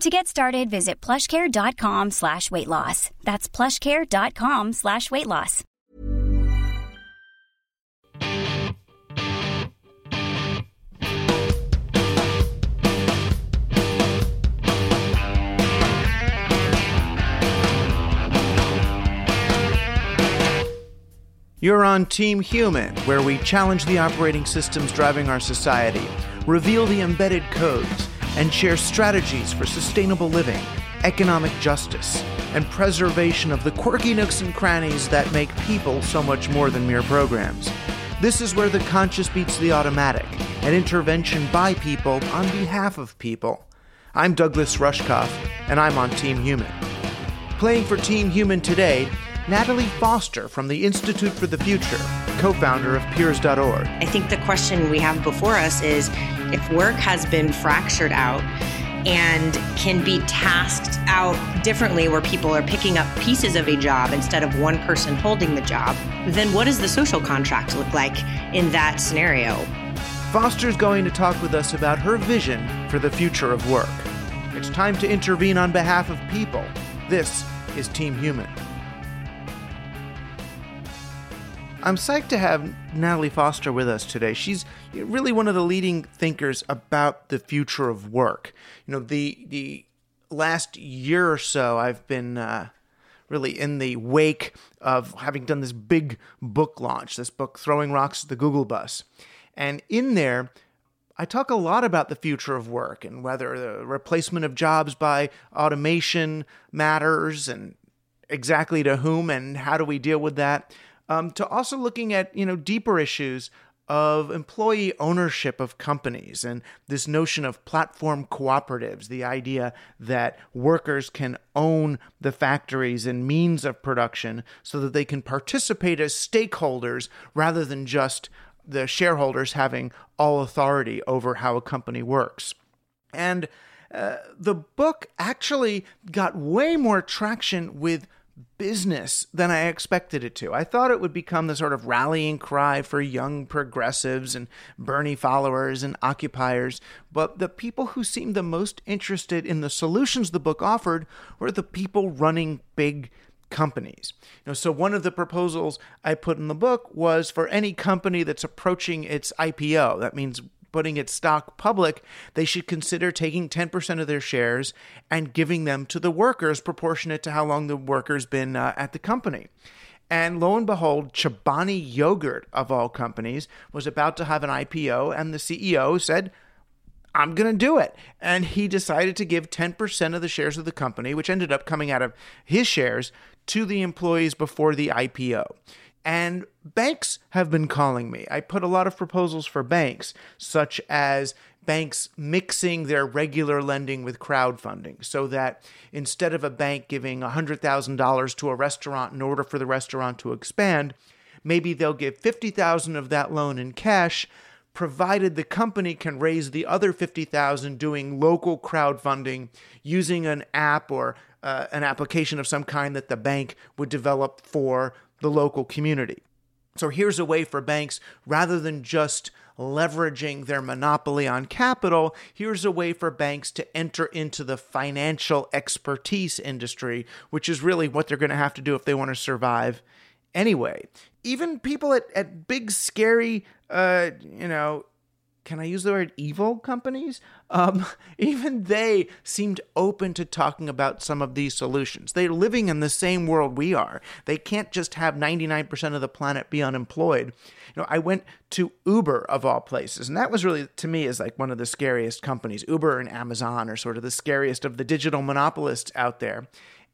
To get started, visit plushcare.com slash weight loss. That's plushcare.com slash weight loss. You're on Team Human, where we challenge the operating systems driving our society, reveal the embedded codes, and share strategies for sustainable living, economic justice, and preservation of the quirky nooks and crannies that make people so much more than mere programs. This is where the conscious beats the automatic, an intervention by people on behalf of people. I'm Douglas Rushkoff, and I'm on Team Human. Playing for Team Human today, Natalie Foster from the Institute for the Future, co founder of Peers.org. I think the question we have before us is if work has been fractured out and can be tasked out differently where people are picking up pieces of a job instead of one person holding the job, then what does the social contract look like in that scenario? Foster's going to talk with us about her vision for the future of work. It's time to intervene on behalf of people. This is Team Human. I'm psyched to have Natalie Foster with us today. She's really one of the leading thinkers about the future of work. You know, the the last year or so, I've been uh, really in the wake of having done this big book launch, this book, Throwing Rocks at the Google Bus. And in there, I talk a lot about the future of work and whether the replacement of jobs by automation matters and exactly to whom and how do we deal with that um, to also looking at you know deeper issues of employee ownership of companies and this notion of platform cooperatives, the idea that workers can own the factories and means of production so that they can participate as stakeholders rather than just the shareholders having all authority over how a company works. And uh, the book actually got way more traction with business than I expected it to. I thought it would become the sort of rallying cry for young progressives and Bernie followers and occupiers, but the people who seemed the most interested in the solutions the book offered were the people running big companies. You know, so one of the proposals I put in the book was for any company that's approaching its IPO, that means putting its stock public, they should consider taking 10% of their shares and giving them to the workers proportionate to how long the worker's been uh, at the company. And lo and behold, Chobani Yogurt, of all companies, was about to have an IPO, and the CEO said, I'm going to do it. And he decided to give 10% of the shares of the company, which ended up coming out of his shares, to the employees before the IPO. And banks have been calling me. I put a lot of proposals for banks, such as banks mixing their regular lending with crowdfunding so that instead of a bank giving $100,000 to a restaurant in order for the restaurant to expand, maybe they'll give 50,000 of that loan in cash provided the company can raise the other 50,000 doing local crowdfunding using an app or uh, an application of some kind that the bank would develop for the local community. So here's a way for banks, rather than just leveraging their monopoly on capital, here's a way for banks to enter into the financial expertise industry, which is really what they're going to have to do if they want to survive anyway. Even people at, at big, scary, uh, you know, can I use the word evil companies? Um, even they seemed open to talking about some of these solutions. They're living in the same world we are. They can't just have 99% of the planet be unemployed. You know, I went to Uber of all places, and that was really, to me, is like one of the scariest companies. Uber and Amazon are sort of the scariest of the digital monopolists out there.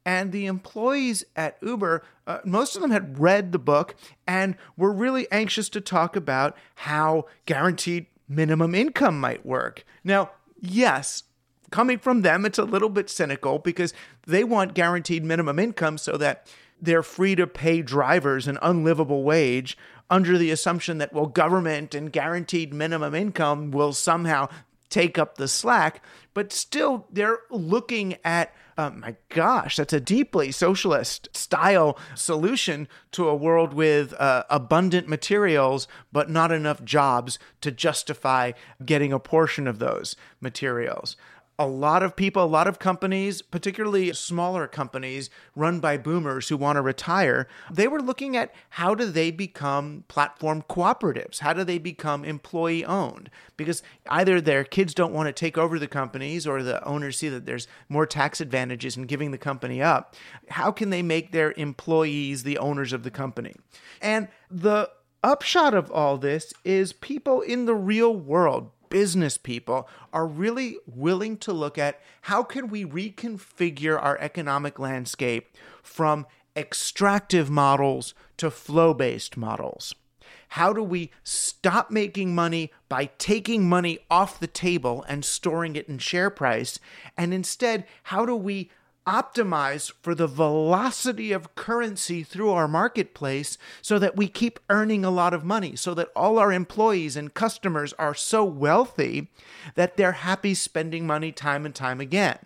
And the employees at Uber, uh, most of them had read the book and were really anxious to talk about how guaranteed minimum income might work. Now, yes, coming from them, it's a little bit cynical because they want guaranteed minimum income so that they're free to pay drivers an unlivable wage under the assumption that, well, government and guaranteed minimum income will somehow take up the slack. But still, they're looking at uh, my gosh, that's a deeply socialist style solution to a world with uh, abundant materials, but not enough jobs to justify getting a portion of those materials a lot of people, a lot of companies, particularly smaller companies run by boomers who want to retire, they were looking at how do they become platform cooperatives? How do they become employee owned? Because either their kids don't want to take over the companies or the owners see that there's more tax advantages in giving the company up. How can they make their employees the owners of the company? And the upshot of all this is people in the real world business people are really willing to look at how can we reconfigure our economic landscape from extractive models to flow-based models. How do we stop making money by taking money off the table and storing it in share price? And instead, how do we optimize for the velocity of currency through our marketplace so that we keep earning a lot of money, so that all our employees and customers are so wealthy that they're happy spending money time and time again.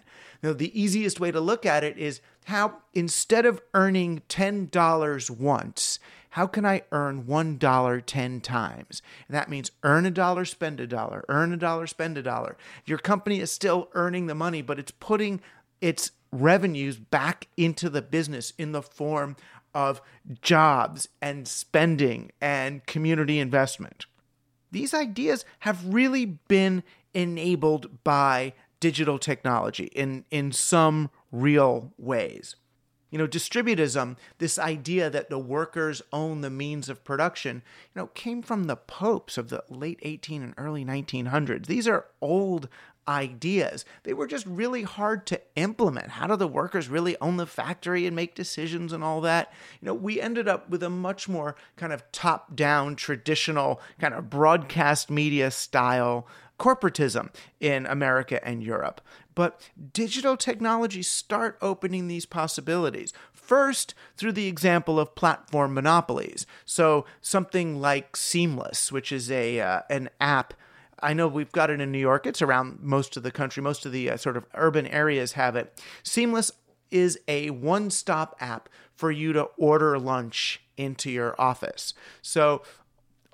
Now, the easiest way to look at it is how instead of earning $10 once, how can I earn $1 10 times? And that means earn a dollar, spend a dollar, earn a dollar, spend a dollar. Your company is still earning the money, but it's putting its revenues back into the business in the form of jobs and spending and community investment. These ideas have really been enabled by digital technology in, in some real ways. You know, distributism, this idea that the workers own the means of production, you know, came from the popes of the late 18 and early 1900s. These are old ideas. They were just really hard to implement. How do the workers really own the factory and make decisions and all that? You know, we ended up with a much more kind of top down, traditional, kind of broadcast media style corporatism in America and Europe. But digital technologies start opening these possibilities. First, through the example of platform monopolies. So, something like Seamless, which is a uh, an app I know we've got it in New York. It's around most of the country. Most of the uh, sort of urban areas have it. Seamless is a one stop app for you to order lunch into your office. So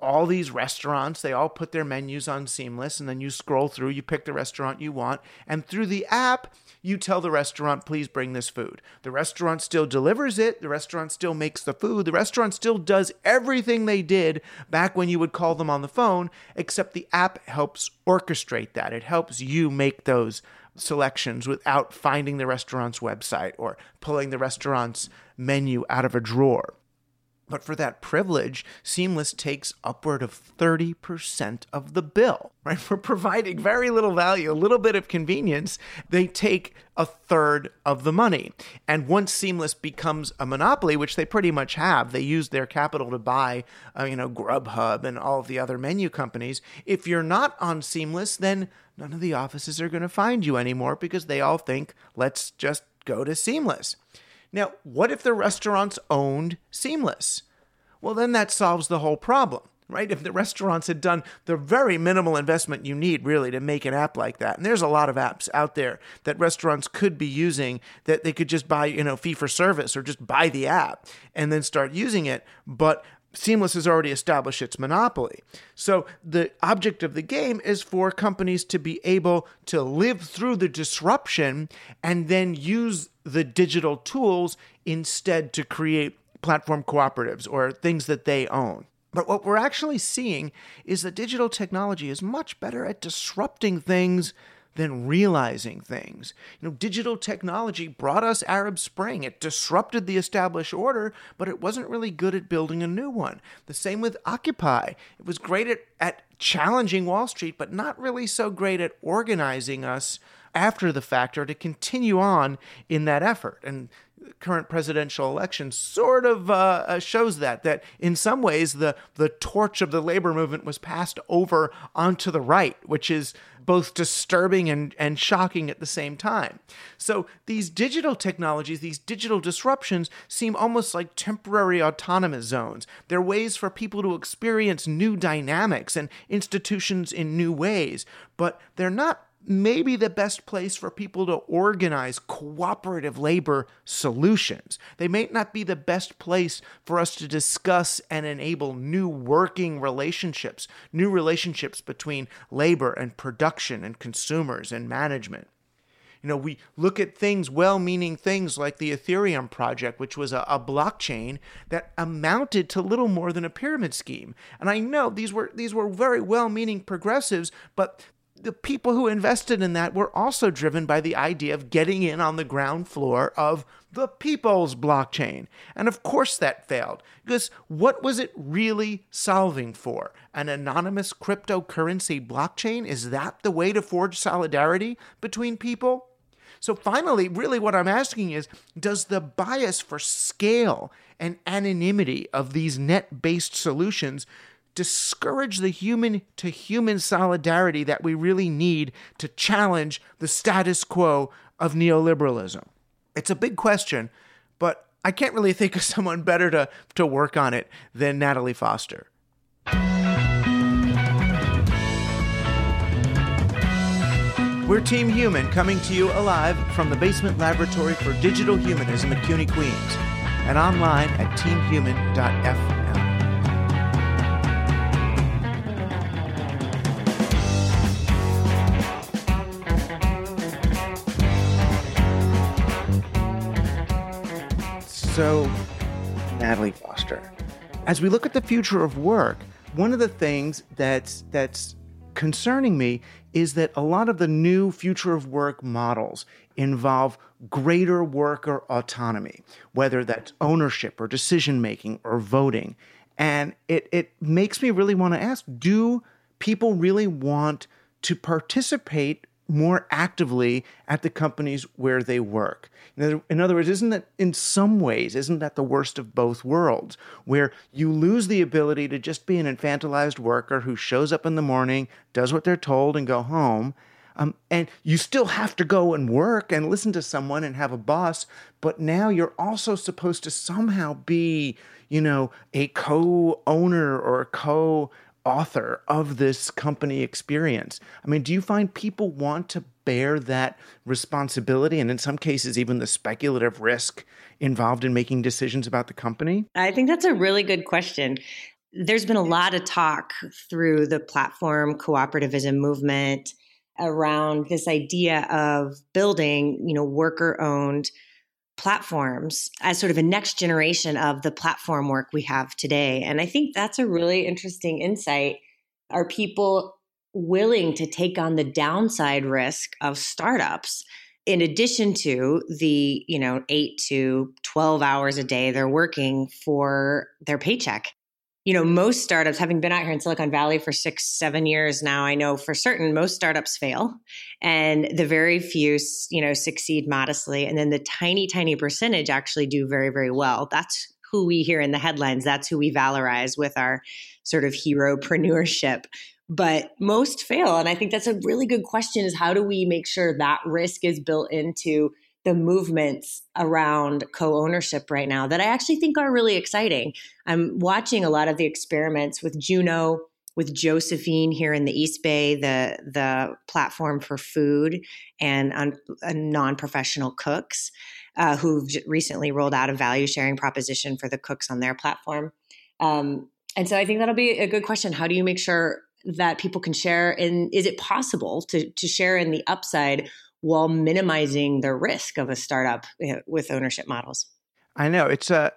all these restaurants, they all put their menus on Seamless, and then you scroll through, you pick the restaurant you want, and through the app, you tell the restaurant, please bring this food. The restaurant still delivers it, the restaurant still makes the food, the restaurant still does everything they did back when you would call them on the phone, except the app helps orchestrate that. It helps you make those selections without finding the restaurant's website or pulling the restaurant's menu out of a drawer. But for that privilege, Seamless takes upward of 30% of the bill, right? For providing very little value, a little bit of convenience, they take a third of the money. And once Seamless becomes a monopoly, which they pretty much have, they use their capital to buy, uh, you know, Grubhub and all of the other menu companies. If you're not on Seamless, then none of the offices are going to find you anymore because they all think, let's just go to Seamless. Now, what if the restaurants owned Seamless? Well, then that solves the whole problem. right? If the restaurants had done the very minimal investment you need really to make an app like that. And there's a lot of apps out there that restaurants could be using that they could just buy, you know, fee for service or just buy the app and then start using it. But Seamless has already established its monopoly. So the object of the game is for companies to be able to live through the disruption and then use the digital tools instead to create platform cooperatives or things that they own. But what we're actually seeing is that digital technology is much better at disrupting things than realizing things. You know, digital technology brought us Arab Spring. It disrupted the established order, but it wasn't really good at building a new one. The same with Occupy. It was great at, at challenging Wall Street, but not really so great at organizing us after the fact or to continue on in that effort. And current presidential election sort of uh, uh, shows that that in some ways the the torch of the labor movement was passed over onto the right, which is both disturbing and, and shocking at the same time. So these digital technologies, these digital disruptions seem almost like temporary autonomous zones. They're ways for people to experience new dynamics and institutions in new ways, but they're not maybe the best place for people to organize cooperative labor solutions. They may not be the best place for us to discuss and enable new working relationships, new relationships between labor and production and consumers and management. You know, we look at things, well meaning things like the Ethereum project, which was a, a, blockchain that amounted to little more than a pyramid scheme. And I know these were these were very well meaning progressives, but the people who invested in that were also driven by the idea of getting in on the ground floor of the people's blockchain. And of course that failed, because what was it really solving for? An anonymous cryptocurrency blockchain? Is that the way to forge solidarity between people? So finally, really what I'm asking is does the bias for scale and anonymity of these net based solutions discourage the human to human solidarity that we really need to challenge the status quo of neoliberalism? It's a big question, but I can't really think of someone better to, to work on it than Natalie Foster. We're Team Human coming to you alive from the Basement Laboratory for Digital Humanism at CUNY Queens and online at teamhuman.fm. So, Natalie Foster, as we look at the future of work, one of the things that's that's concerning me is that a lot of the new future of work models involve greater worker autonomy, whether that's ownership or decision making or voting. And it, it makes me really want to ask do people really want to participate more actively at the companies where they work. In other words, isn't that in some ways, isn't that the worst of both worlds, where you lose the ability to just be an infantilized worker who shows up in the morning, does what they're told, and go home? Um, and you still have to go and work and listen to someone and have a boss, but now you're also supposed to somehow be, you know, a co owner or a co author of this company experience. I mean, do you find people want to bear that responsibility and in some cases even the speculative risk involved in making decisions about the company? I think that's a really good question. There's been a lot of talk through the platform cooperativism movement around this idea of building, you know, worker owned platforms as sort of a next generation of the platform work we have today. And I think that's a really interesting insight. Are people willing to take on the downside risk of startups in addition to the, you know, 8 to 12 hours a day they're working for their paycheck? You know, most startups, having been out here in Silicon Valley for six, seven years now, I know for certain most startups fail and the very few, you know, succeed modestly. And then the tiny, tiny percentage actually do very, very well. That's who we hear in the headlines. That's who we valorize with our sort of heropreneurship. But most fail. And I think that's a really good question is how do we make sure that risk is built into the movements around co-ownership right now that I actually think are really exciting. I'm watching a lot of the experiments with Juno, with Josephine here in the East Bay, the the platform for food and un, uh, non-professional cooks uh, who've recently rolled out a value sharing proposition for the cooks on their platform. Um, and so I think that'll be a good question. How do you make sure that people can share? And is it possible to to share in the upside while minimizing the risk of a startup eh, with ownership models? I know it's a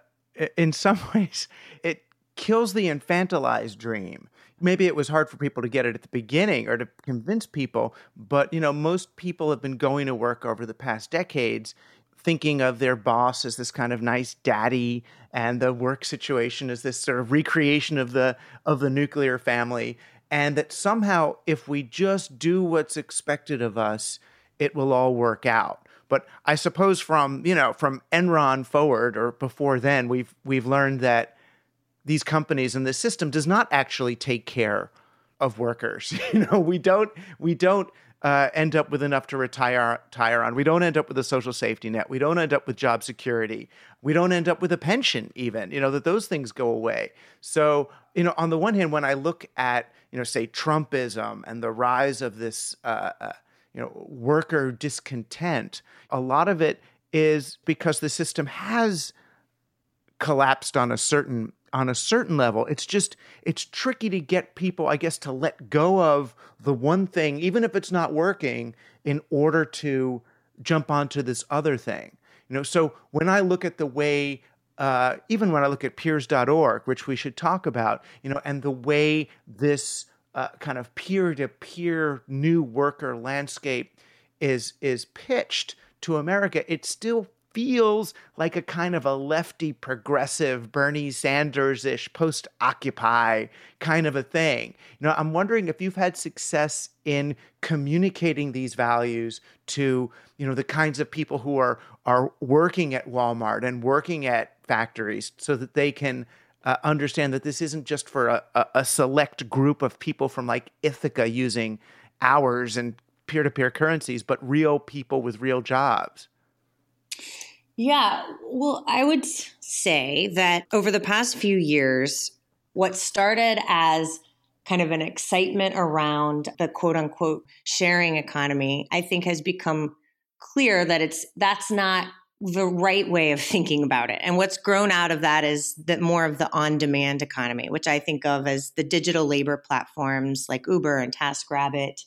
in some ways it kills the infantilized dream. Maybe it was hard for people to get it at the beginning or to convince people, but you know, most people have been going to work over the past decades thinking of their boss as this kind of nice daddy and the work situation as this sort of recreation of the of the nuclear family and that somehow if we just do what's expected of us it will all work out but i suppose from you know from enron forward or before then we've we've learned that these companies and this system does not actually take care of workers you know we don't we don't uh, end up with enough to retire, retire on. We don't end up with a social safety net. We don't end up with job security. We don't end up with a pension, even, you know, that those things go away. So, you know, on the one hand, when I look at, you know, say Trumpism and the rise of this, uh, uh, you know, worker discontent, a lot of it is because the system has collapsed on a certain on a certain level. It's just it's tricky to get people, I guess, to let go of the one thing, even if it's not working, in order to jump onto this other thing. You know, so when I look at the way uh, even when I look at peers.org, which we should talk about, you know, and the way this uh, kind of peer-to-peer new worker landscape is is pitched to America, it still feels like a kind of a lefty progressive Bernie Sanders ish post Occupy kind of a thing. You know, I'm wondering if you've had success in communicating these values to, you know, the kinds of people who are are working at Walmart and working at factories so that they can uh, understand that this isn't just for a, a, a select group of people from like Ithaca using hours and peer to peer currencies, but real people with real jobs. Yeah, well, I would say that over the past few years, what started as kind of an excitement around the quote unquote sharing economy, I think has become clear that it's that's not the right way of thinking about it. And what's grown out of that is that more of the on-demand economy, which I think of as the digital labor platforms like Uber and TaskRabbit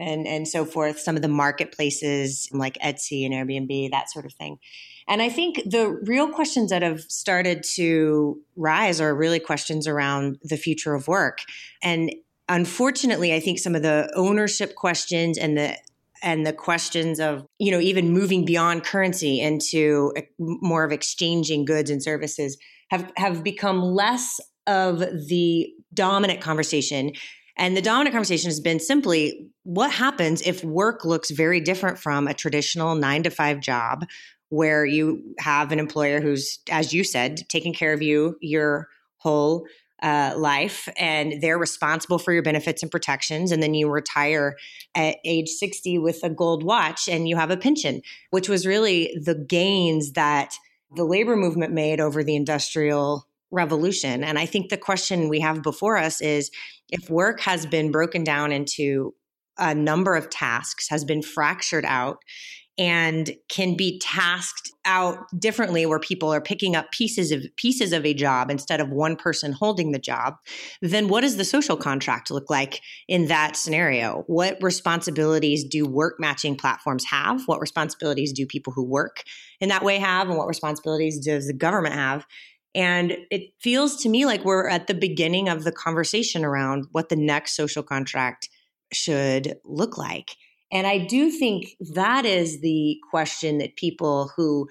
and and so forth some of the marketplaces like etsy and airbnb that sort of thing and i think the real questions that have started to rise are really questions around the future of work and unfortunately i think some of the ownership questions and the and the questions of you know even moving beyond currency into more of exchanging goods and services have have become less of the dominant conversation. And the dominant conversation has been simply what happens if work looks very different from a traditional nine to five job where you have an employer who's, as you said, taking care of you your whole uh, life and they're responsible for your benefits and protections. And then you retire at age 60 with a gold watch and you have a pension, which was really the gains that the labor movement made over the industrial revolution. And I think the question we have before us is if work has been broken down into a number of tasks, has been fractured out, and can be tasked out differently where people are picking up pieces of pieces of a job instead of one person holding the job then what does the social contract look like in that scenario? What responsibilities do work matching platforms have? What responsibilities do people who work in that way have and what responsibilities does the government have? And it feels to me like we're at the beginning of the conversation around what the next social contract should look like. And I do think that is the question that people who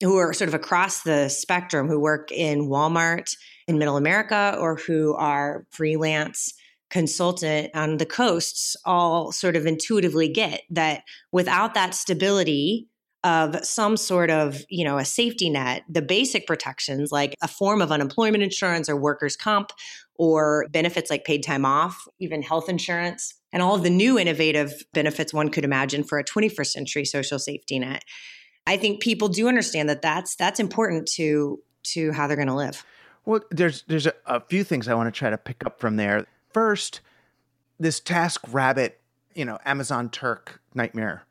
who are sort of across the spectrum who work in Walmart in middle America or who are freelance consultant on the coasts all sort of intuitively get that without that stability of some sort of, you know, a safety net, the basic protections like a form of unemployment insurance or workers' comp or benefits like paid time off, even health insurance, and all of the new innovative benefits one could imagine for a 21st century social safety net. I think people do understand that that's that's important to to how they're going to live. Well, there's there's a, a few things I want to try to pick up from there. First, this Task Rabbit, you know, Amazon Turk nightmare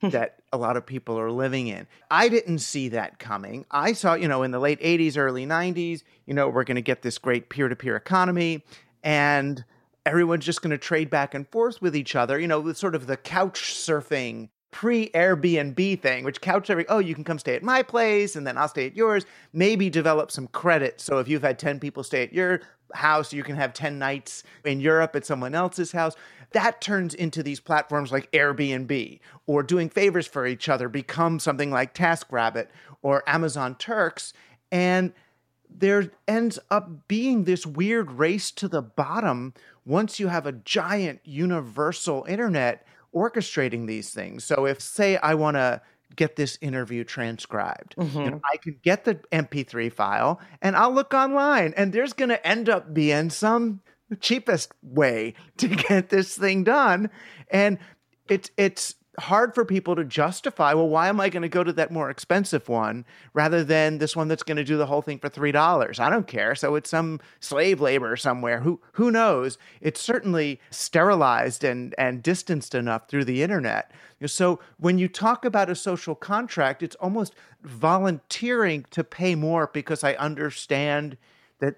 hmm. that a lot of people are living in. I didn't see that coming. I saw, you know, in the late 80s, early 90s, you know, we're going to get this great peer to peer economy and everyone's just going to trade back and forth with each other, you know, with sort of the couch surfing pre Airbnb thing, which couch surfing, oh, you can come stay at my place and then I'll stay at yours. Maybe develop some credit. So if you've had 10 people stay at your house, you can have 10 nights in Europe at someone else's house. That turns into these platforms like Airbnb or doing favors for each other become something like TaskRabbit or Amazon Turks. And there ends up being this weird race to the bottom once you have a giant universal internet orchestrating these things. So if say I want to get this interview transcribed. Mm-hmm. You know, I can get the MP3 file and I'll look online and there's going to end up being some cheapest way to get this thing done and it's it's hard for people to justify well why am i going to go to that more expensive one rather than this one that's going to do the whole thing for three dollars? I don't care. So it's some slave labor somewhere. Who who knows? It's certainly sterilized and and distanced enough through the internet. So when you talk about a social contract it's almost volunteering to pay more because i understand that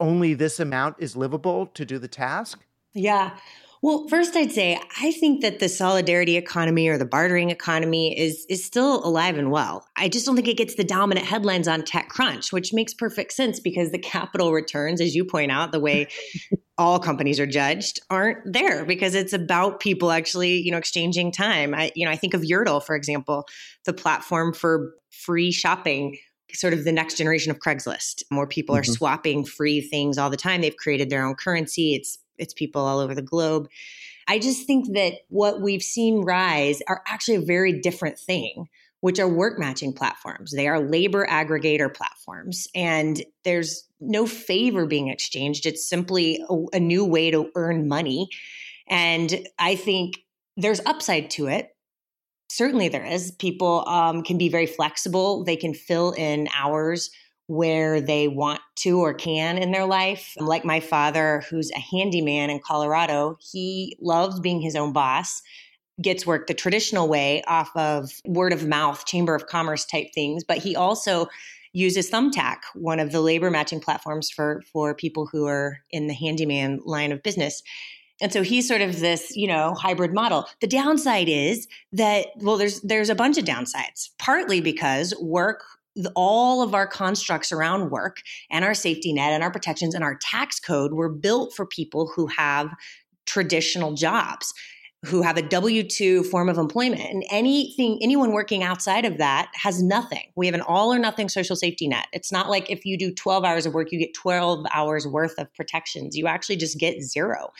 only this amount is livable to do the task? Yeah well, first I'd say I think that the solidarity economy or the bartering economy is is still alive and well. I just don't think it gets the dominant headlines on TechCrunch, which makes perfect sense because the capital returns, as you point out, the way all companies are judged, aren't there because it's about people actually, you know, exchanging time. I, you know, I think of Yerdle, for example, the platform for free shopping sort of the next generation of Craigslist. More people mm-hmm. are swapping free things all the time. They've created their own currency. It's it's people all over the globe. I just think that what we've seen rise are actually a very different thing, which are work matching platforms. They are labor aggregator platforms, and there's no favor being exchanged. It's simply a, a new way to earn money. And I think there's upside to it. Certainly, there is. People um, can be very flexible, they can fill in hours where they want to or can in their life. Like my father, who's a handyman in Colorado, he loves being his own boss, gets work the traditional way off of word of mouth, chamber of commerce type things, but he also uses Thumbtack, one of the labor matching platforms for for people who are in the handyman line of business. And so he's sort of this, you know, hybrid model. The downside is that well there's there's a bunch of downsides. Partly because work all of our constructs around work and our safety net and our protections and our tax code were built for people who have traditional jobs who have a W 2 form of employment. And anything, anyone working outside of that has nothing. We have an all or nothing social safety net. It's not like if you do 12 hours of work, you get 12 hours worth of protections. You actually just get zero.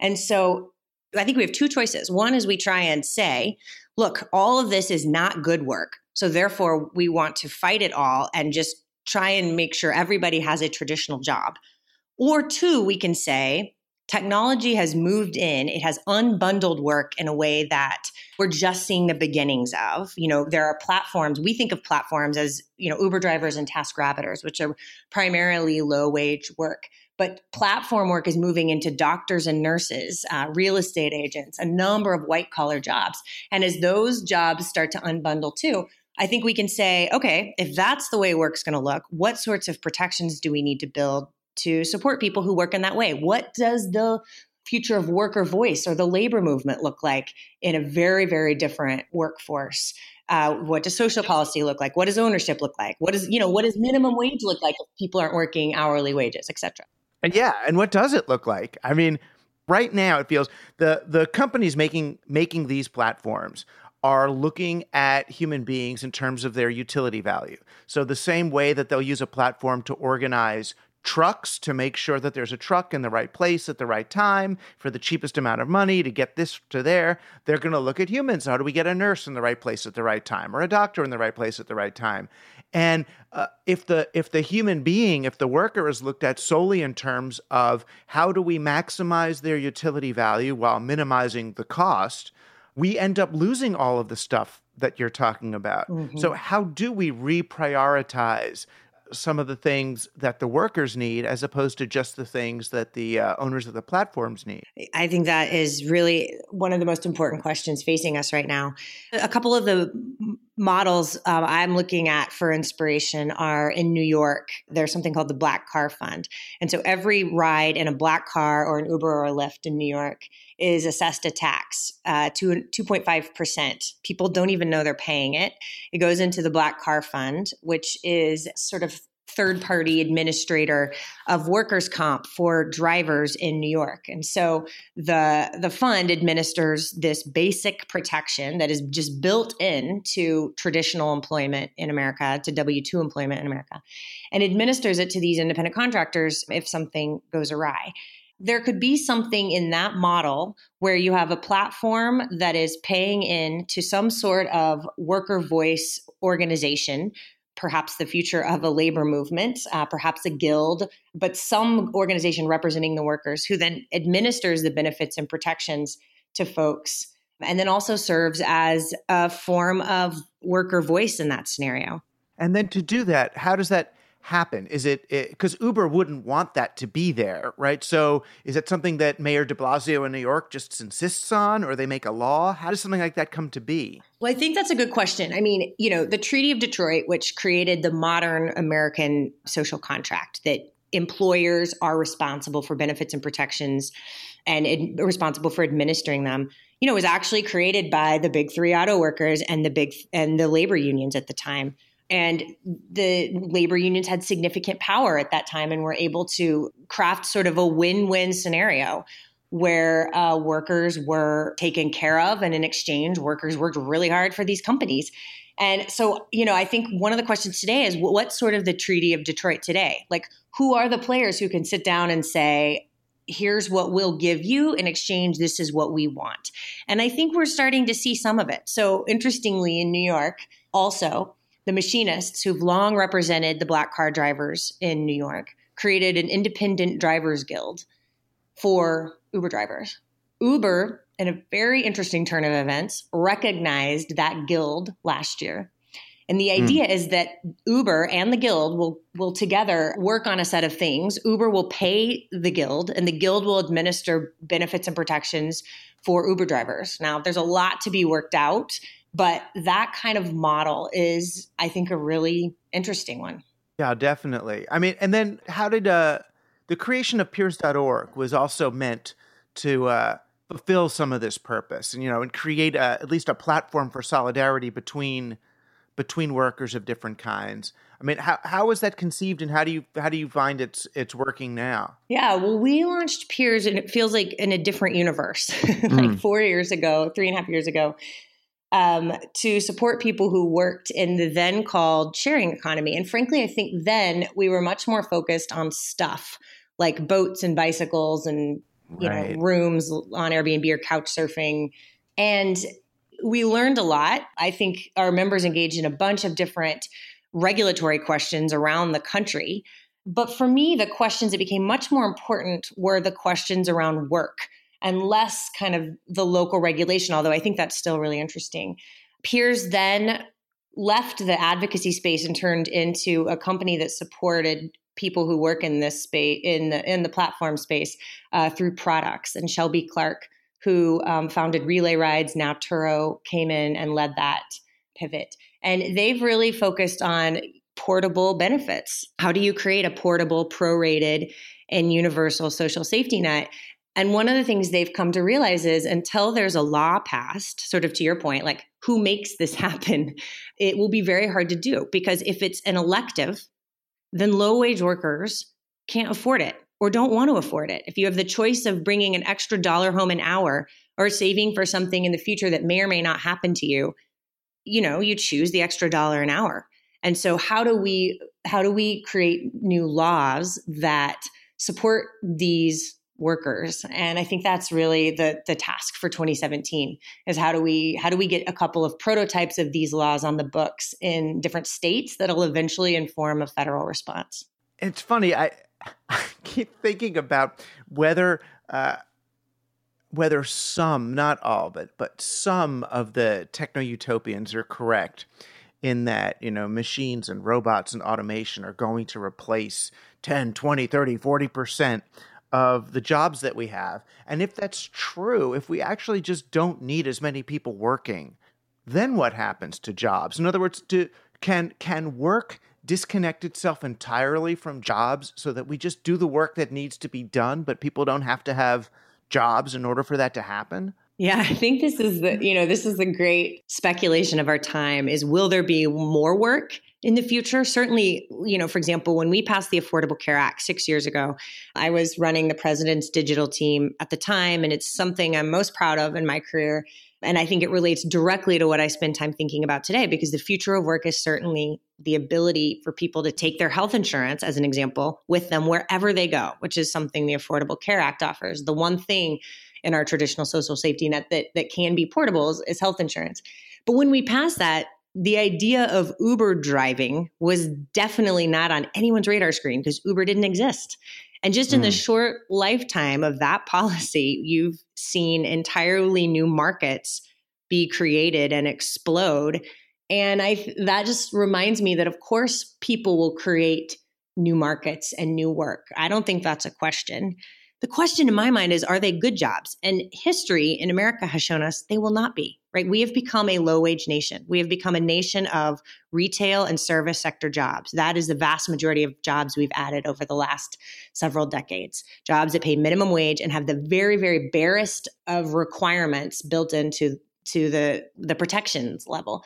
And so I think we have two choices. One is we try and say, look, all of this is not good work. So therefore, we want to fight it all and just try and make sure everybody has a traditional job. Or two, we can say, technology has moved in it has unbundled work in a way that we're just seeing the beginnings of you know there are platforms we think of platforms as you know uber drivers and task rabbiters which are primarily low wage work but platform work is moving into doctors and nurses, uh, real estate agents, a number of white collar jobs. And as those jobs start to unbundle too, I think we can say, okay, if that's the way work's going to look, what sorts of protections do we need to build to support people who work in that way? What does the future of worker voice or the labor movement look like in a very, very different workforce? Uh, what does social policy look like? What does ownership look like? What does you know? What does minimum wage look like if people aren't working hourly wages, et cetera? And yeah, and what does it look like? I mean, right now it feels the the companies making making these platforms are looking at human beings in terms of their utility value. So the same way that they'll use a platform to organize trucks to make sure that there's a truck in the right place at the right time for the cheapest amount of money to get this to there. They're going to look at humans. How do we get a nurse in the right place at the right time or a doctor in the right place at the right time? And uh, if the if the human being, if the worker is looked at solely in terms of how do we maximize their utility value while minimizing the cost, we end up losing all of the stuff that you're talking about. Mm-hmm. So, how do we reprioritize some of the things that the workers need as opposed to just the things that the uh, owners of the platforms need? I think that is really one of the most important questions facing us right now. A couple of the models um, I'm looking at for inspiration are in New York. There's something called the Black Car Fund. And so every ride in a black car or an Uber or a Lyft in New York is assessed a tax uh, to 2.5%. People don't even know they're paying it. It goes into the Black Car Fund, which is sort of third party administrator of workers comp for drivers in New York. And so the the fund administers this basic protection that is just built in to traditional employment in America, to W2 employment in America, and administers it to these independent contractors if something goes awry there could be something in that model where you have a platform that is paying in to some sort of worker voice organization perhaps the future of a labor movement, uh, perhaps a guild, but some organization representing the workers who then administers the benefits and protections to folks and then also serves as a form of worker voice in that scenario. And then to do that, how does that happen? Is it because Uber wouldn't want that to be there, right? So is it something that Mayor de Blasio in New York just insists on, or they make a law? How does something like that come to be? Well, I think that's a good question. I mean, you know, the Treaty of Detroit, which created the modern American social contract that employers are responsible for benefits and protections and ad- responsible for administering them you know was actually created by the big three auto workers and the big and the labor unions at the time and the labor unions had significant power at that time and were able to craft sort of a win win scenario where uh, workers were taken care of. And in exchange, workers worked really hard for these companies. And so, you know, I think one of the questions today is what's sort of the Treaty of Detroit today? Like, who are the players who can sit down and say, here's what we'll give you in exchange this is what we want and i think we're starting to see some of it so interestingly in new york also the machinists who've long represented the black car drivers in New York created an independent drivers guild for Uber drivers. Uber, in a very interesting turn of events, recognized that guild last year. And the hmm. idea mm. is that Uber and the guild will will together work on a set of things. Uber will pay the guild and the guild will administer benefits and protections for Uber drivers. Now, there's a lot to be worked out but that kind of model is, I think, a really interesting one. Yeah, definitely. I mean, and then how did uh, the creation of peers.org was also meant to uh, fulfill some of this purpose and, you know, and create a, at least a platform for solidarity between between workers of different kinds. I mean, how how was that conceived, and how do you how do you find it's it's working now? Yeah, well, we launched Peers, and it feels like in a different universe, like mm. four years ago, three and a half years ago um, to support people who worked in the then called sharing economy. And frankly, I think then we were much more focused on stuff like boats and bicycles and you right. know rooms on Airbnb or couch surfing. And we learned a lot. I think our members engaged in a bunch of different regulatory questions around the country. But for me, the questions that became much more important were the questions around work and less kind of the local regulation, although I think that's still really interesting. Peers then left the advocacy space and turned into a company that supported people who work in this space in the in the platform space uh, through products. And Shelby Clark, who um, founded Relay Rides, now Turo, came in and led that pivot. And they've really focused on portable benefits. How do you create a portable, prorated, and universal social safety net and one of the things they've come to realize is until there's a law passed, sort of to your point, like who makes this happen, it will be very hard to do because if it's an elective, then low wage workers can't afford it or don't want to afford it. If you have the choice of bringing an extra dollar home an hour or saving for something in the future that may or may not happen to you, you know, you choose the extra dollar an hour. And so how do we how do we create new laws that support these workers. And i think that's really the the task for 2017 is how do we how do we get a couple of prototypes of these laws on the books in different states that'll eventually inform a federal response? It's funny i, I keep thinking about whether uh, whether some, not all, but but some of the techno utopians are correct in that, you know, machines and robots and automation are going to replace 10, 20, 30, 40% of the jobs that we have. And if that's true, if we actually just don't need as many people working, then what happens to jobs? In other words, do, can can work disconnect itself entirely from jobs so that we just do the work that needs to be done, but people don't have to have jobs in order for that to happen? Yeah, I think this is the, you know, this is the great speculation of our time is will there be more work in the future? Certainly, you know, for example, when we passed the Affordable Care Act 6 years ago, I was running the president's digital team at the time and it's something I'm most proud of in my career and I think it relates directly to what I spend time thinking about today because the future of work is certainly the ability for people to take their health insurance, as an example, with them wherever they go, which is something the Affordable Care Act offers. The one thing in our traditional social safety net that, that can be portable is, is health insurance. But when we passed that, the idea of Uber driving was definitely not on anyone's radar screen because Uber didn't exist. And just in mm. the short lifetime of that policy, you've seen entirely new markets be created and explode. And I that just reminds me that of course people will create new markets and new work. I don't think that's a question. The question in my mind is are they good jobs? And history in America has shown us they will not be, right? We have become a low wage nation. We have become a nation of retail and service sector jobs. That is the vast majority of jobs we've added over the last several decades. Jobs that pay minimum wage and have the very, very barest of requirements built into to the the protections level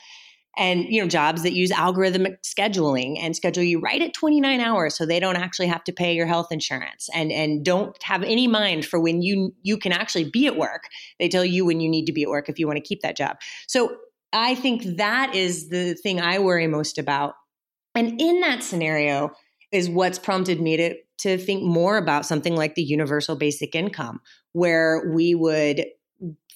and you know jobs that use algorithmic scheduling and schedule you right at 29 hours so they don't actually have to pay your health insurance and and don't have any mind for when you you can actually be at work. They tell you when you need to be at work if you want to keep that job. So i think that is the thing i worry most about. And in that scenario is what's prompted me to to think more about something like the universal basic income where we would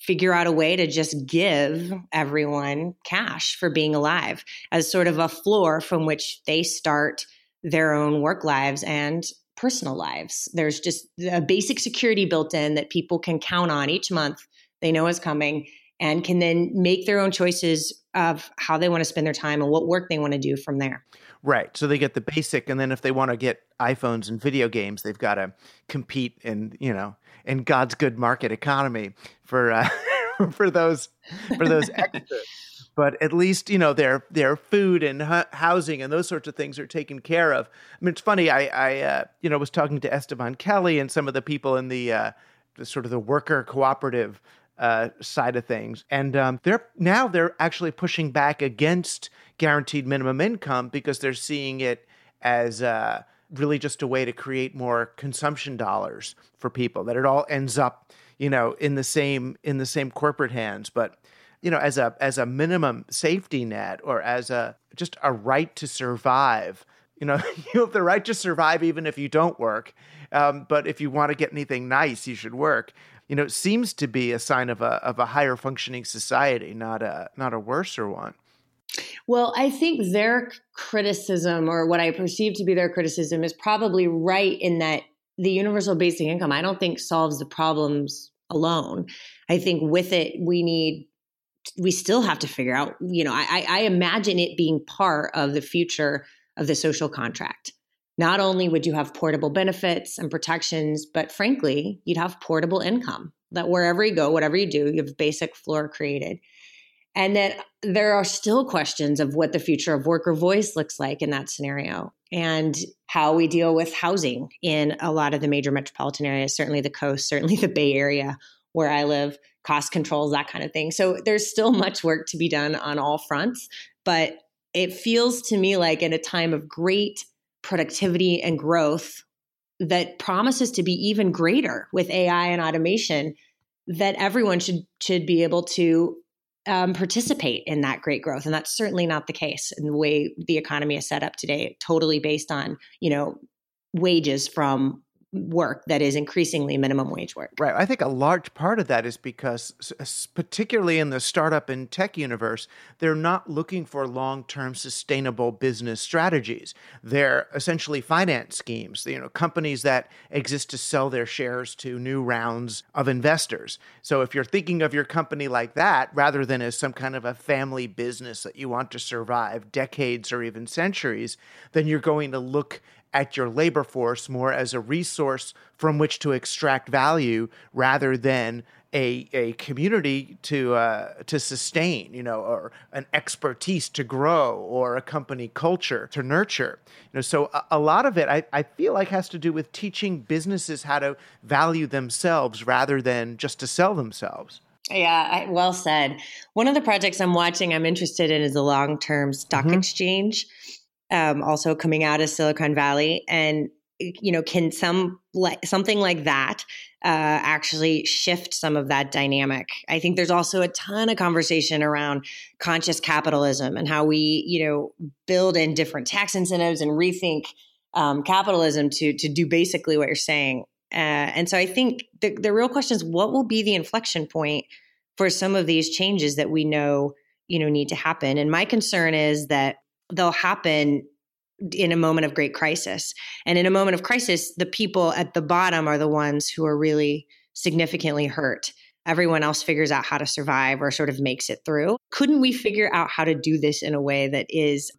figure out a way to just give everyone cash for being alive as sort of a floor from which they start their own work lives and personal lives. There's just a basic security built in that people can count on each month. They know is coming and can then make their own choices of how they want to spend their time and what work they want to do from there. Right. So they get the basic, and then if they want to get iPhones and video games, they've got to compete in you know in God's good market economy for uh, for those for those extras. but at least you know their their food and housing and those sorts of things are taken care of. I mean, it's funny. I I uh, you know was talking to Esteban Kelly and some of the people in the, uh, the sort of the worker cooperative uh, side of things, and um, they're now they're actually pushing back against guaranteed minimum income because they're seeing it as uh, really just a way to create more consumption dollars for people. That it all ends up, you know, in the same in the same corporate hands, but you know, as a as a minimum safety net or as a just a right to survive. You know, you have the right to survive even if you don't work. Um, but if you want to get anything nice, you should work. You know, it seems to be a sign of a of a higher functioning society, not a not a worser one. Well, I think their criticism, or what I perceive to be their criticism, is probably right in that the universal basic income, I don't think solves the problems alone. I think with it, we need, we still have to figure out, you know, I, I imagine it being part of the future of the social contract. Not only would you have portable benefits and protections, but frankly, you'd have portable income that wherever you go, whatever you do, you have basic floor created. And that there are still questions of what the future of worker voice looks like in that scenario and how we deal with housing in a lot of the major metropolitan areas, certainly the coast, certainly the Bay Area where I live, cost controls, that kind of thing. So there's still much work to be done on all fronts, but it feels to me like in a time of great productivity and growth that promises to be even greater with AI and automation that everyone should should be able to um, participate in that great growth. And that's certainly not the case in the way the economy is set up today totally based on you know wages from work that is increasingly minimum wage work. Right. I think a large part of that is because, particularly in the startup and tech universe, they're not looking for long term sustainable business strategies. They're essentially finance schemes, you know, companies that exist to sell their shares to new rounds of investors. So if you're thinking of your company like that, rather than as some kind of a family business that you want to survive decades or even centuries, then you're going to look at your labor force more as a resource from which to extract value rather than a, a community to uh, to sustain, you know, or an expertise to grow, or a company culture to nurture. You know, so a, a lot of it I, I feel like has to do with teaching businesses how to value themselves rather than just to sell themselves. Yeah, I, well said. One of the projects I'm watching, I'm interested in, is a long term stock mm-hmm. exchange um, also coming out of Silicon Valley, and you know, can some like something like that uh, actually shift some of that dynamic? I think there's also a ton of conversation around conscious capitalism and how we, you know, build in different tax incentives and rethink um, capitalism to to do basically what you're saying. Uh, and so I think the, the real question is what will be the inflection point for some of these changes that we know you know need to happen. And my concern is that they'll happen in a moment of great crisis. And in a moment of crisis, the people at the bottom are the ones who are really significantly hurt. Everyone else figures out how to survive or sort of makes it through. Couldn't we figure out how to do this in a way that is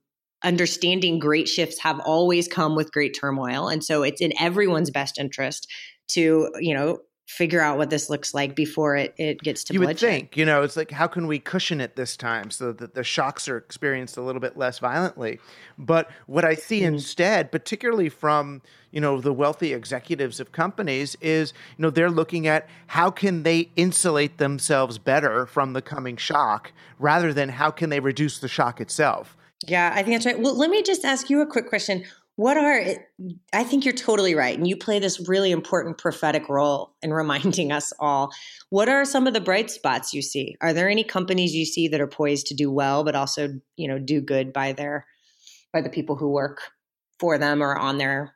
understanding great shifts have always come with great turmoil and so it's in everyone's best interest to you know figure out what this looks like before it, it gets to you bloodshed. would think you know it's like how can we cushion it this time so that the shocks are experienced a little bit less violently but what i see mm-hmm. instead particularly from you know the wealthy executives of companies is you know they're looking at how can they insulate themselves better from the coming shock rather than how can they reduce the shock itself yeah, I think that's right. Well, let me just ask you a quick question what are i think you're totally right and you play this really important prophetic role in reminding us all what are some of the bright spots you see are there any companies you see that are poised to do well but also you know do good by their by the people who work for them or on their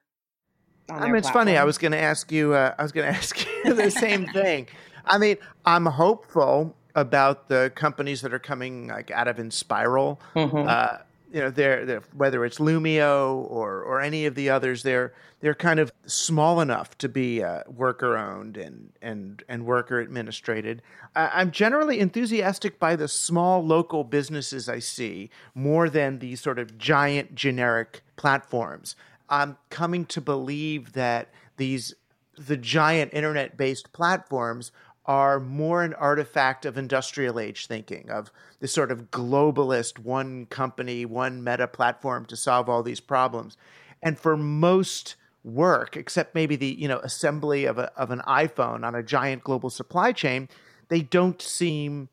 on I mean, it's funny. I was going to ask you. Uh, I was going to ask you the same thing. I mean, I'm hopeful about the companies that are coming like out of Enspiral. Mm-hmm. Uh, you know, they're, they're, whether it's Loomio or or any of the others, they're they're kind of small enough to be uh, worker owned and and and worker administrated. I'm generally enthusiastic by the small local businesses I see more than the sort of giant generic platforms. I'm coming to believe that these the giant internet based platforms are more an artifact of industrial age thinking, of this sort of globalist one company, one meta platform to solve all these problems. And for most work, except maybe the you know assembly of, a, of an iPhone on a giant global supply chain, they don't seem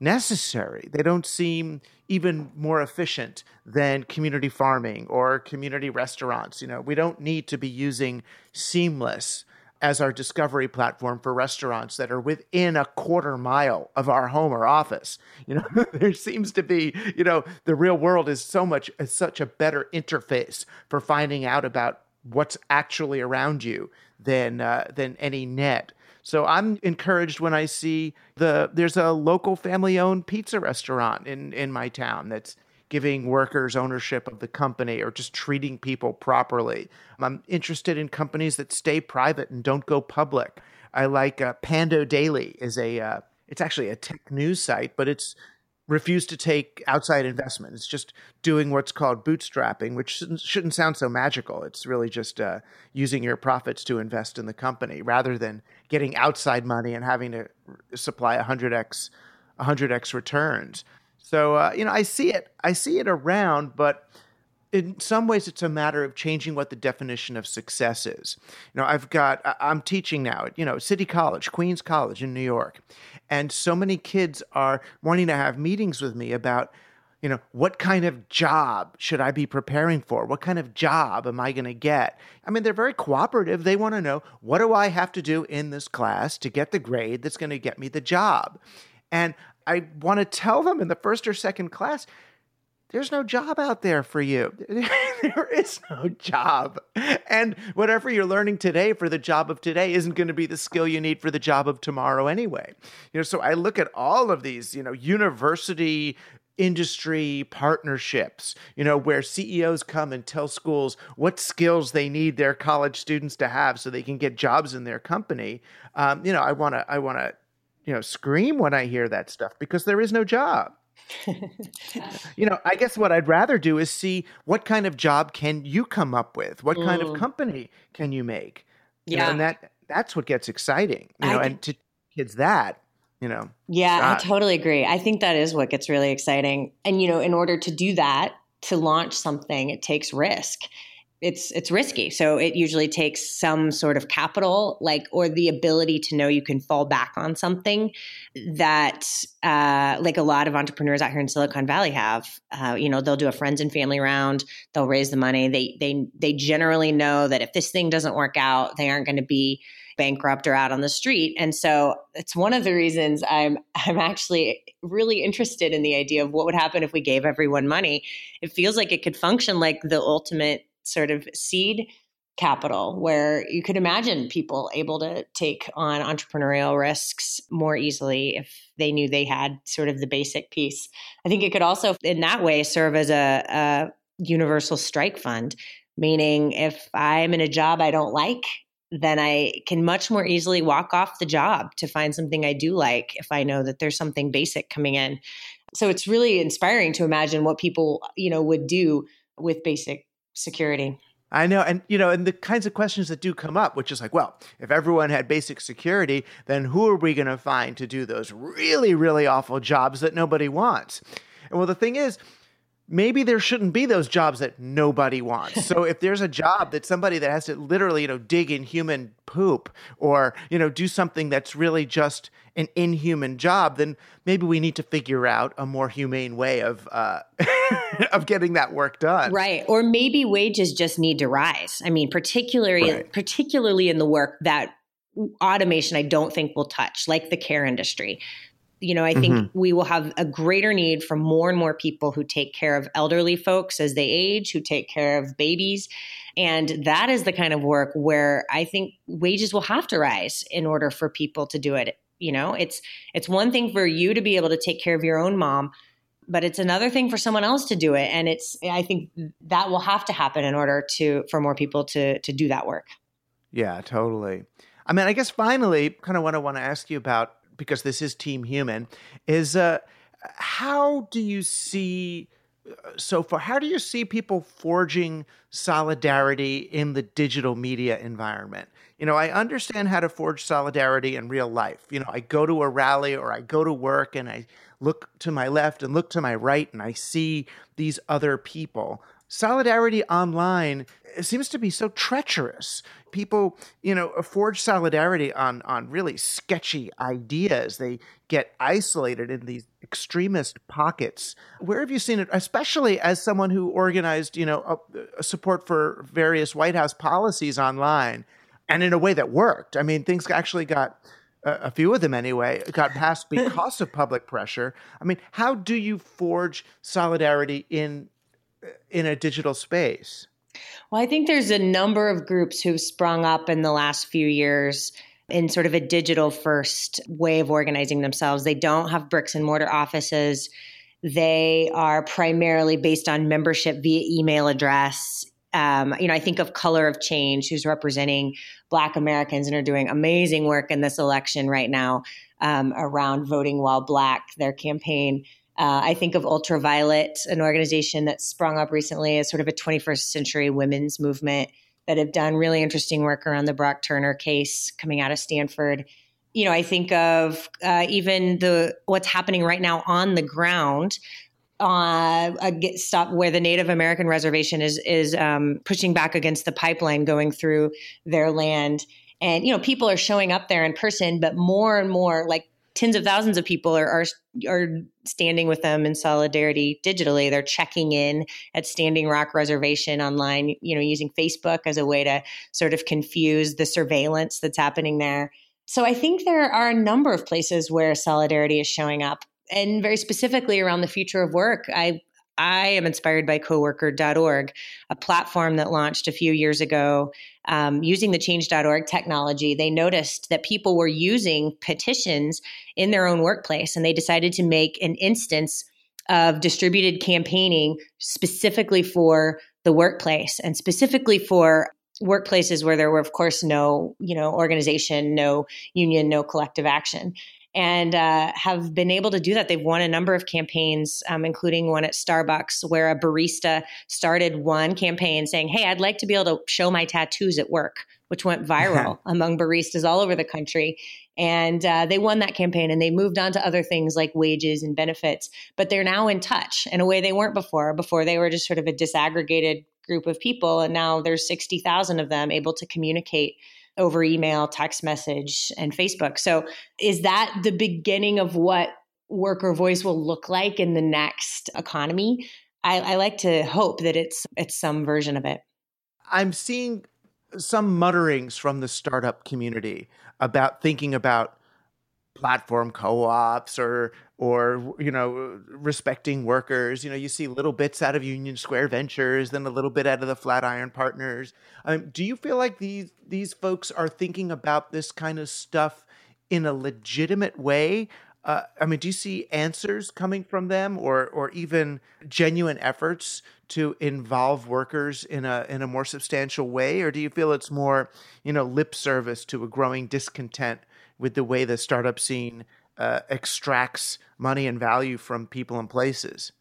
necessary. They don't seem even more efficient than community farming or community restaurants. You know, we don't need to be using Seamless as our discovery platform for restaurants that are within a quarter mile of our home or office. You know, there seems to be, you know, the real world is so much is such a better interface for finding out about what's actually around you than uh, than any net. So I'm encouraged when I see the there's a local family owned pizza restaurant in in my town that's giving workers ownership of the company or just treating people properly. I'm interested in companies that stay private and don't go public. I like uh, Pando Daily is a uh, it's actually a tech news site, but it's refused to take outside investment. It's just doing what's called bootstrapping, which shouldn't, sound so magical. It's really just uh, using your profits to invest in the company rather than getting outside money and having to supply 100x 100x returns. So uh, you know, I see it. I see it around, but in some ways it's a matter of changing what the definition of success is. You know, I've got I'm teaching now at, you know, City College, Queens College in New York. And so many kids are wanting to have meetings with me about you know, what kind of job should I be preparing for? What kind of job am I going to get? I mean, they're very cooperative. They want to know what do I have to do in this class to get the grade that's going to get me the job? And I want to tell them in the first or second class there's no job out there for you. there is no job. And whatever you're learning today for the job of today isn't going to be the skill you need for the job of tomorrow anyway. You know, so I look at all of these, you know, university industry partnerships, you know, where CEOs come and tell schools what skills they need their college students to have so they can get jobs in their company. Um, you know, I want to, I want to, you know, scream when I hear that stuff because there is no job. you know, I guess what I'd rather do is see what kind of job can you come up with? What kind mm. of company can you make? You yeah. Know, and that that's what gets exciting. You know, I, and to kids that you know. Yeah, I totally agree. I think that is what gets really exciting. And you know, in order to do that, to launch something, it takes risk. It's it's risky. So it usually takes some sort of capital, like or the ability to know you can fall back on something that, uh, like a lot of entrepreneurs out here in Silicon Valley have. Uh, you know, they'll do a friends and family round. They'll raise the money. They they they generally know that if this thing doesn't work out, they aren't going to be bankrupt or out on the street. And so it's one of the reasons I'm I'm actually really interested in the idea of what would happen if we gave everyone money. It feels like it could function like the ultimate sort of seed capital where you could imagine people able to take on entrepreneurial risks more easily if they knew they had sort of the basic piece. I think it could also in that way serve as a, a universal strike fund meaning if I'm in a job I don't like then I can much more easily walk off the job to find something I do like if I know that there's something basic coming in. So it's really inspiring to imagine what people, you know, would do with basic security. I know. And, you know, and the kinds of questions that do come up, which is like, well, if everyone had basic security, then who are we going to find to do those really, really awful jobs that nobody wants? And well, the thing is, maybe there shouldn't be those jobs that nobody wants. So if there's a job that somebody that has to literally, you know, dig in human poop or, you know, do something that's really just an inhuman job, then maybe we need to figure out a more humane way of uh, of getting that work done. Right. Or maybe wages just need to rise. I mean, particularly right. particularly in the work that automation I don't think will touch, like the care industry you know, I think mm-hmm. we will have a greater need for more and more people who take care of elderly folks as they age, who take care of babies. And that is the kind of work where I think wages will have to rise in order for people to do it. You know, it's it's one thing for you to be able to take care of your own mom, but it's another thing for someone else to do it. And it's I think that will have to happen in order to for more people to to do that work. Yeah, totally. I mean, I guess finally, kind of what I want to ask you about because this is Team Human, is uh, how do you see uh, so far? How do you see people forging solidarity in the digital media environment? You know, I understand how to forge solidarity in real life. You know, I go to a rally or I go to work and I look to my left and look to my right and I see these other people. Solidarity online seems to be so treacherous. People, you know, forge solidarity on on really sketchy ideas. They get isolated in these extremist pockets. Where have you seen it, especially as someone who organized, you know, a, a support for various White House policies online, and in a way that worked? I mean, things actually got a few of them anyway, got passed because of public pressure. I mean, how do you forge solidarity in in a digital space? Well, I think there's a number of groups who've sprung up in the last few years in sort of a digital first way of organizing themselves. They don't have bricks and mortar offices. They are primarily based on membership via email address. Um, you know, I think of Color of Change, who's representing Black Americans and are doing amazing work in this election right now um, around voting while Black, their campaign. Uh, I think of Ultraviolet, an organization that sprung up recently as sort of a 21st century women's movement that have done really interesting work around the Brock Turner case coming out of Stanford. You know, I think of uh, even the what's happening right now on the ground uh, stop where the Native American reservation is is um, pushing back against the pipeline going through their land, and you know people are showing up there in person, but more and more like tens of thousands of people are, are are standing with them in solidarity digitally. They're checking in at Standing Rock Reservation online, you know, using Facebook as a way to sort of confuse the surveillance that's happening there. So I think there are a number of places where solidarity is showing up, and very specifically around the future of work. I I am inspired by coworker.org, a platform that launched a few years ago um, using the change.org technology. They noticed that people were using petitions in their own workplace and they decided to make an instance of distributed campaigning specifically for the workplace and specifically for workplaces where there were of course no you know organization no union no collective action and uh, have been able to do that. They've won a number of campaigns, um, including one at Starbucks, where a barista started one campaign saying, Hey, I'd like to be able to show my tattoos at work, which went viral among baristas all over the country. And uh, they won that campaign and they moved on to other things like wages and benefits, but they're now in touch in a way they weren't before. Before they were just sort of a disaggregated group of people, and now there's 60,000 of them able to communicate over email, text message, and Facebook. So, is that the beginning of what worker voice will look like in the next economy? I, I like to hope that it's it's some version of it. I'm seeing some mutterings from the startup community about thinking about platform co-ops or or you know respecting workers. You know you see little bits out of union square ventures then a little bit out of the flatiron partners. Um, do you feel like these these folks are thinking about this kind of stuff in a legitimate way? Uh, I mean, do you see answers coming from them, or or even genuine efforts to involve workers in a in a more substantial way, or do you feel it's more, you know, lip service to a growing discontent with the way the startup scene uh, extracts money and value from people and places?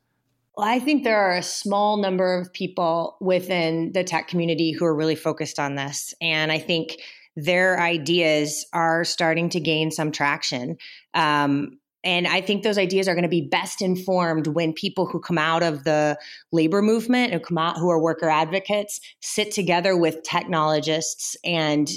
Well, I think there are a small number of people within the tech community who are really focused on this. And I think their ideas are starting to gain some traction. Um, and I think those ideas are going to be best informed when people who come out of the labor movement and come out who are worker advocates sit together with technologists and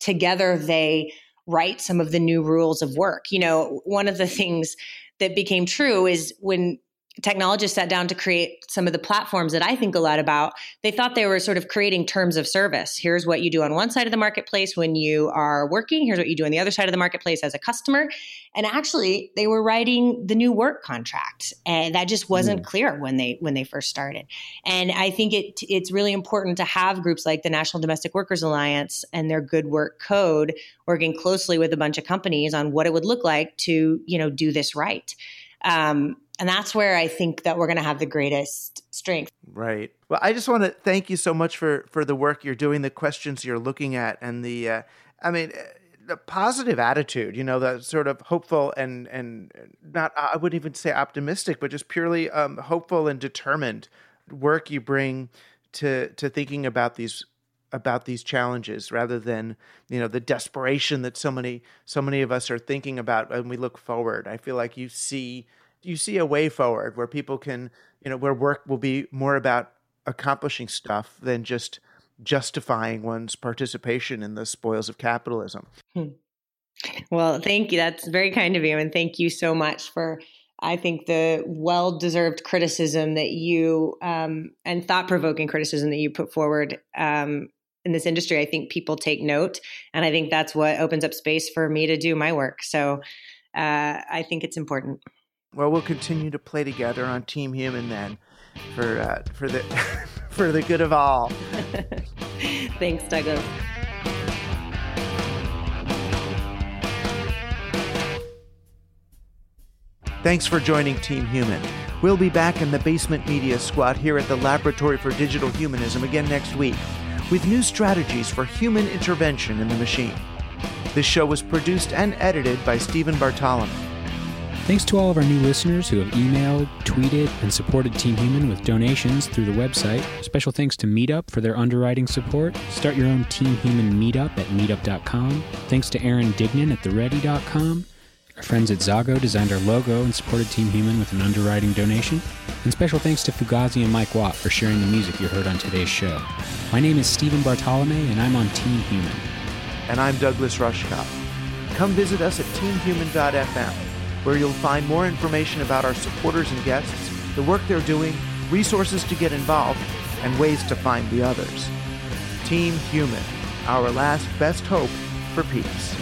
together they write some of the new rules of work. You know, one of the things that became true is when technologists sat down to create some of the platforms that I think a lot about, they thought they were sort of creating terms of service. Here's what you do on one side of the marketplace when you are working, here's what you do on the other side of the marketplace as a customer. And actually, they were writing the new work contract. And that just wasn't mm. clear when they when they first started. And I think it it's really important to have groups like the National Domestic Workers Alliance and their good work code working closely with a bunch of companies on what it would look like to, you know, do this right. Um, and that's where I think that we're going to have the greatest strength. Right. Well, I just want to thank you so much for for the work you're doing, the questions you're looking at, and the, uh, I mean, uh, the positive attitude. You know, the sort of hopeful and and not, I wouldn't even say optimistic, but just purely um, hopeful and determined work you bring to to thinking about these about these challenges rather than you know the desperation that so many so many of us are thinking about when we look forward i feel like you see you see a way forward where people can you know where work will be more about accomplishing stuff than just justifying one's participation in the spoils of capitalism hmm. well thank you that's very kind of you and thank you so much for I think the well deserved criticism that you um, and thought provoking criticism that you put forward um, in this industry, I think people take note. And I think that's what opens up space for me to do my work. So uh, I think it's important. Well, we'll continue to play together on Team Human then for, uh, for, the, for the good of all. Thanks, Douglas. Thanks for joining Team Human. We'll be back in the Basement Media Squad here at the Laboratory for Digital Humanism again next week with new strategies for human intervention in the machine. This show was produced and edited by Stephen Bartolome. Thanks to all of our new listeners who have emailed, tweeted, and supported Team Human with donations through the website. Special thanks to Meetup for their underwriting support. Start your own Team Human Meetup at meetup.com. Thanks to Aaron Dignan at theready.com. Our friends at Zago designed our logo and supported Team Human with an underwriting donation. And special thanks to Fugazi and Mike Watt for sharing the music you heard on today's show. My name is Stephen Bartolome, and I'm on Team Human. And I'm Douglas Rushkoff. Come visit us at teamhuman.fm, where you'll find more information about our supporters and guests, the work they're doing, resources to get involved, and ways to find the others. Team Human, our last best hope for peace.